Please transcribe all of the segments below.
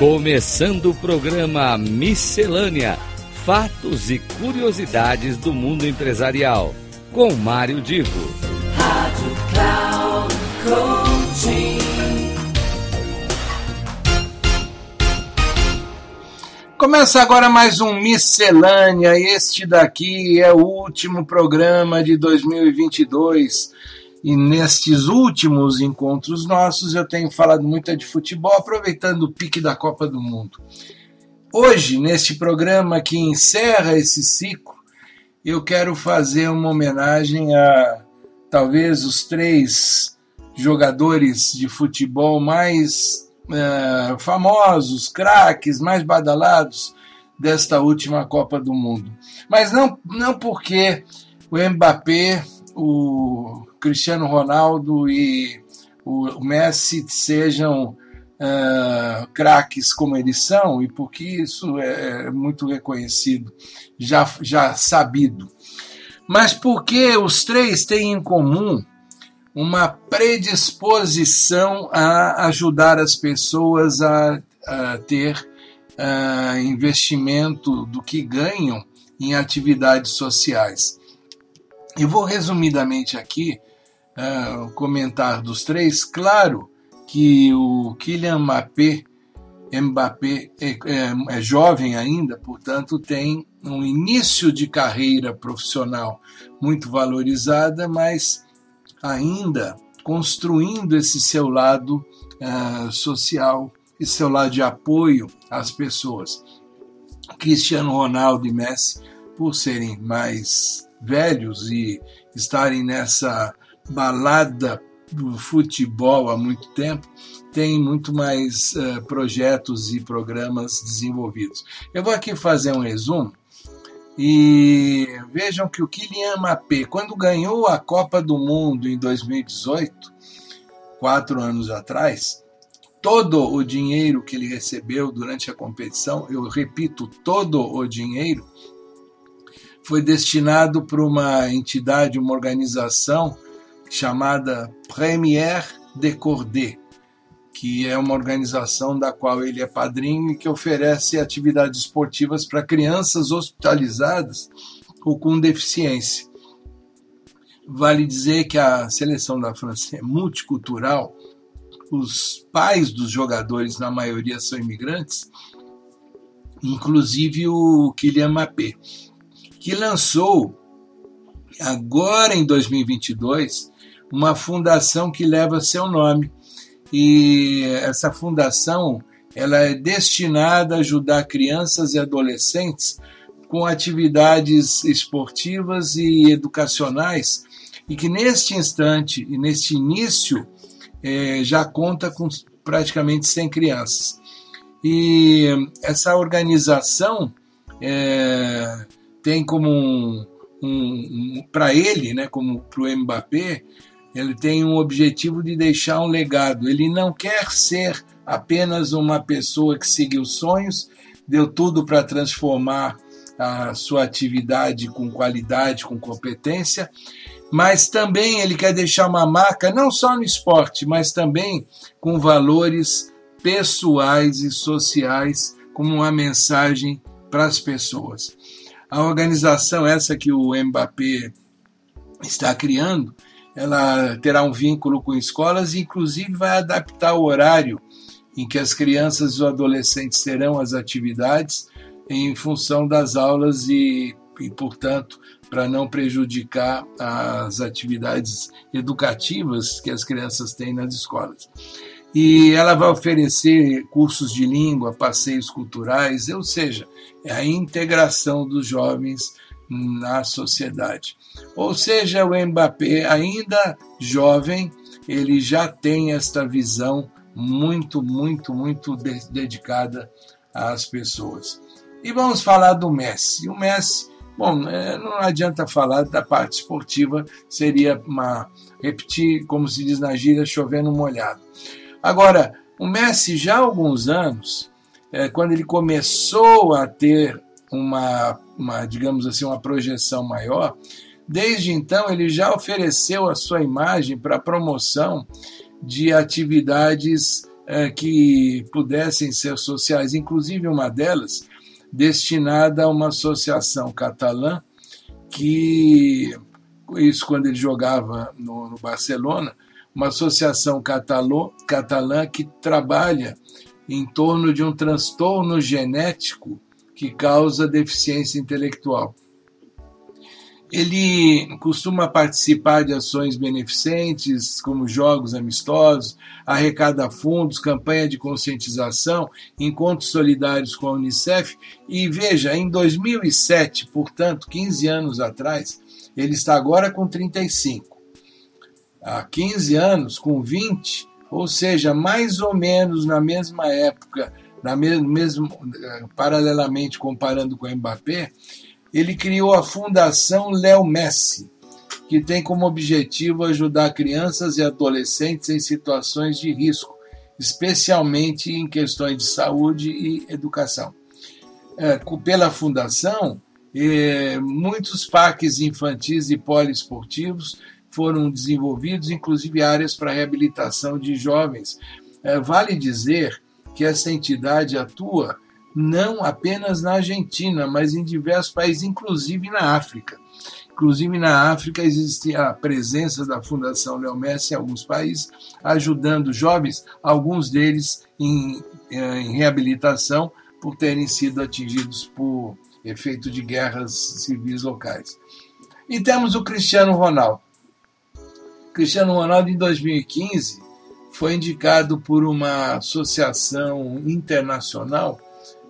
Começando o programa Miscelânea: Fatos e Curiosidades do Mundo Empresarial, com Mário Divo. Rádio Cloud Coaching. Começa agora mais um Miscelânea. Este daqui é o último programa de 2022 e nestes últimos encontros nossos eu tenho falado muito de futebol, aproveitando o pique da Copa do Mundo. Hoje, neste programa que encerra esse ciclo, eu quero fazer uma homenagem a talvez os três jogadores de futebol mais uh, famosos, craques, mais badalados desta última Copa do Mundo. Mas não, não porque o Mbappé, o Cristiano Ronaldo e o Messi sejam uh, craques como eles são, e porque isso é muito reconhecido, já, já sabido. Mas porque os três têm em comum uma predisposição a ajudar as pessoas a, a ter uh, investimento do que ganham em atividades sociais. Eu vou resumidamente aqui uh, comentar dos três. Claro que o Kylian Mbappé, Mbappé é, é, é jovem ainda, portanto tem um início de carreira profissional muito valorizada, mas ainda construindo esse seu lado uh, social e seu lado de apoio às pessoas. Cristiano Ronaldo e Messi, por serem mais velhos e estarem nessa balada do futebol há muito tempo, tem muito mais uh, projetos e programas desenvolvidos. Eu vou aqui fazer um resumo e vejam que o Kylian Mbappé, quando ganhou a Copa do Mundo em 2018, quatro anos atrás, todo o dinheiro que ele recebeu durante a competição, eu repito, todo o dinheiro, foi destinado para uma entidade, uma organização chamada Premier de Cordé, que é uma organização da qual ele é padrinho e que oferece atividades esportivas para crianças hospitalizadas ou com deficiência. Vale dizer que a seleção da França é multicultural, os pais dos jogadores, na maioria, são imigrantes, inclusive o Kylian Mbappé, que lançou agora em 2022 uma fundação que leva seu nome. E essa fundação ela é destinada a ajudar crianças e adolescentes com atividades esportivas e educacionais e que neste instante e neste início é, já conta com praticamente 100 crianças. E essa organização é, tem como um, um, um para ele, né, como para o Mbappé, ele tem um objetivo de deixar um legado. Ele não quer ser apenas uma pessoa que seguiu sonhos, deu tudo para transformar a sua atividade com qualidade, com competência, mas também ele quer deixar uma marca não só no esporte, mas também com valores pessoais e sociais, como uma mensagem para as pessoas. A organização essa que o Mbappé está criando, ela terá um vínculo com escolas e, inclusive, vai adaptar o horário em que as crianças e os adolescentes terão as atividades em função das aulas e, e portanto, para não prejudicar as atividades educativas que as crianças têm nas escolas. E ela vai oferecer cursos de língua, passeios culturais, ou seja, é a integração dos jovens na sociedade. Ou seja, o Mbappé, ainda jovem, ele já tem esta visão muito, muito, muito de dedicada às pessoas. E vamos falar do Messi. O Messi, bom, é, não adianta falar da parte esportiva, seria uma repetir, como se diz na gíria, chovendo molhado. Agora, o Messi já há alguns anos, é, quando ele começou a ter uma, uma, digamos assim, uma projeção maior, desde então ele já ofereceu a sua imagem para promoção de atividades que pudessem ser sociais, inclusive uma delas destinada a uma associação catalã que isso quando ele jogava no, no Barcelona, uma associação catalô, catalã que trabalha em torno de um transtorno genético que causa deficiência intelectual. Ele costuma participar de ações beneficentes, como jogos amistosos, arrecada fundos, campanha de conscientização, encontros solidários com a Unicef. E veja, em 2007, portanto, 15 anos atrás, ele está agora com 35. Há 15 anos, com 20, ou seja, mais ou menos na mesma época, na mesmo, mesmo eh, paralelamente comparando com o Mbappé, ele criou a Fundação Léo Messi, que tem como objetivo ajudar crianças e adolescentes em situações de risco, especialmente em questões de saúde e educação. É, pela fundação, é, muitos parques infantis e poliesportivos foram desenvolvidos, inclusive áreas para reabilitação de jovens. É, vale dizer que essa entidade atua não apenas na Argentina, mas em diversos países, inclusive na África. Inclusive na África existe a presença da Fundação Leo Messi em alguns países, ajudando jovens, alguns deles em, em reabilitação, por terem sido atingidos por efeito de guerras civis locais. E temos o Cristiano Ronaldo. Cristiano Ronaldo, em 2015, foi indicado por uma associação internacional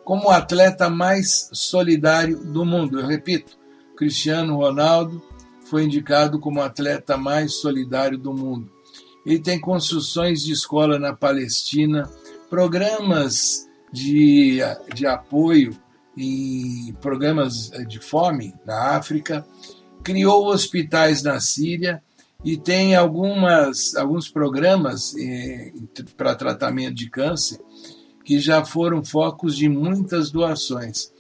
como o atleta mais solidário do mundo. Eu repito, Cristiano Ronaldo foi indicado como o atleta mais solidário do mundo. Ele tem construções de escola na Palestina, programas de, de apoio em programas de fome na África, criou hospitais na Síria e tem algumas, alguns programas eh, para tratamento de câncer que já foram focos de muitas doações.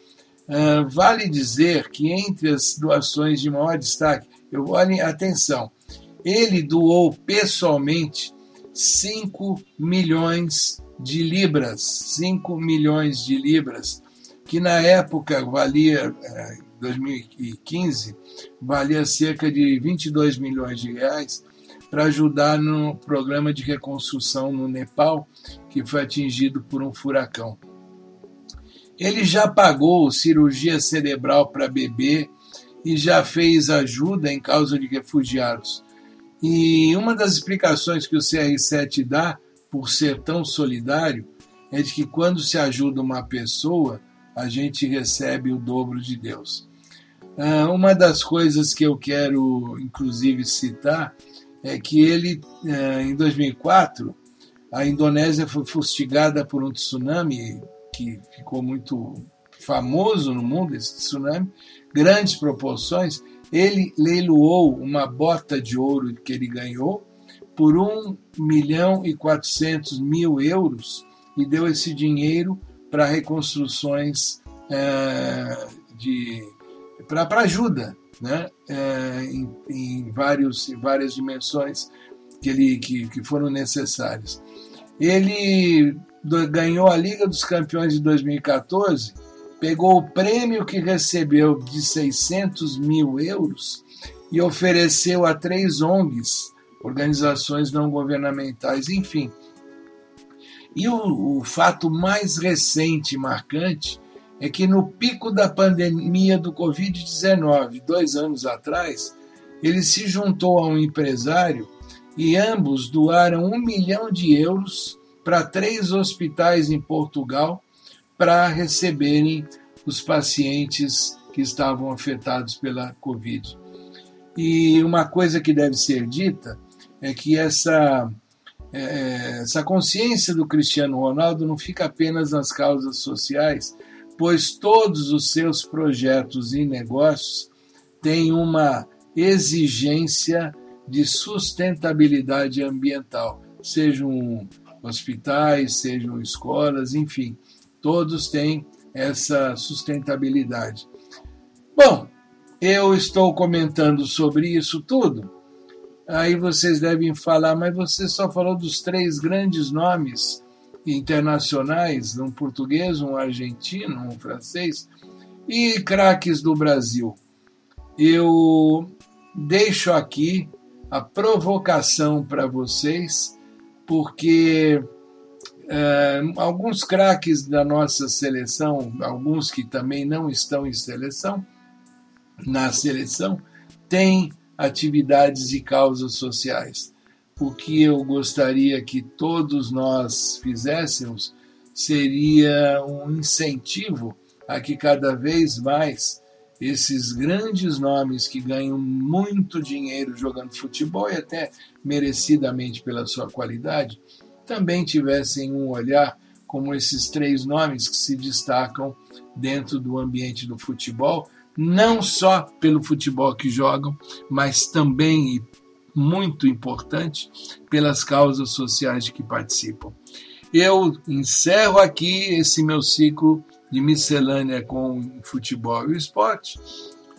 Uh, vale dizer que entre as doações de maior destaque, eu olhem atenção, ele doou pessoalmente 5 milhões de libras, 5 milhões de libras, que na época valia, em 2015, valia cerca de 22 milhões de reais, para ajudar no programa de reconstrução no Nepal, que foi atingido por um furacão. Ele já pagou cirurgia cerebral para bebê e já fez ajuda em causa de refugiados. E uma das explicações que o CR7 dá, por ser tão solidário, é de que quando se ajuda uma pessoa, a gente recebe o dobro de Deus. Ah, uma das coisas que eu quero, inclusive, citar é que ele, é, em 2004, a Indonésia foi fustigada por um tsunami que ficou muito famoso no mundo, esse tsunami, grandes proporções. Ele leiloou uma bota de ouro que ele ganhou por 1 milhão e 400 mil euros e deu esse dinheiro para reconstruções é, de para ajuda né, é, em, em, vários, em várias dimensões que, ele, que, que foram necessárias. Ele ganhou a Liga dos Campeões de 2014, pegou o prêmio que recebeu de 600 mil euros e ofereceu a três ONGs, organizações não governamentais, enfim. E o, o fato mais recente e marcante é que no pico da pandemia do Covid-19, dois anos atrás, ele se juntou a um empresário e ambos doaram um milhão de euros para três hospitais em Portugal para receberem os pacientes que estavam afetados pela Covid. E uma coisa que deve ser dita é que essa, é, essa consciência do Cristiano Ronaldo não fica apenas nas causas sociais, pois todos os seus projetos e negócios têm uma exigência de sustentabilidade ambiental, sejam hospitais, sejam escolas, enfim, todos têm essa sustentabilidade. Bom, eu estou comentando sobre isso tudo. Aí vocês devem falar, mas você só falou dos três grandes nomes internacionais, um português, um argentino, um francês e craques do Brasil. Eu deixo aqui a provocação para vocês, porque é, alguns craques da nossa seleção, alguns que também não estão em seleção, na seleção, têm atividades e causas sociais. O que eu gostaria que todos nós fizéssemos seria um incentivo a que cada vez mais esses grandes nomes que ganham muito dinheiro jogando futebol e até merecidamente pela sua qualidade, também tivessem um olhar como esses três nomes que se destacam dentro do ambiente do futebol, não só pelo futebol que jogam, mas também e muito importante pelas causas sociais de que participam. Eu encerro aqui esse meu ciclo de miscelânea com futebol e esporte.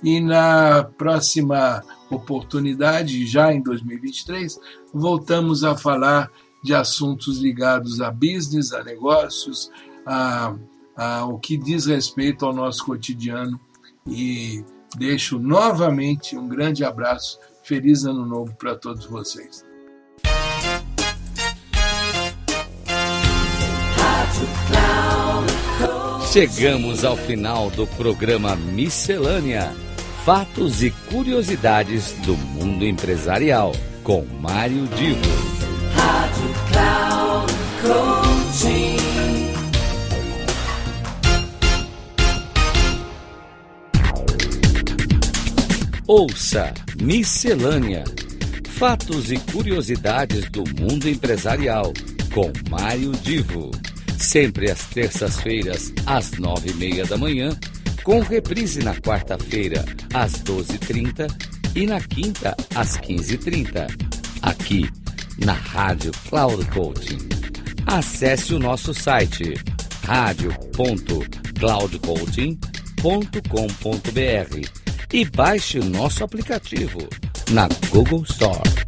E na próxima oportunidade, já em 2023, voltamos a falar de assuntos ligados a business, a negócios, a, a o que diz respeito ao nosso cotidiano. E deixo novamente um grande abraço, feliz ano novo para todos vocês. Chegamos ao final do programa Miscelânea: Fatos e Curiosidades do Mundo Empresarial, com Mário Divo. Rádio Cloud Coaching. Ouça Miscelânea: Fatos e Curiosidades do Mundo Empresarial, com Mário Divo. Sempre às terças-feiras, às nove e meia da manhã, com reprise na quarta-feira, às doze e trinta e na quinta, às quinze e trinta, aqui na Rádio Cloud Coaching. Acesse o nosso site radio.cloudcoaching.com.br e baixe o nosso aplicativo na Google Store.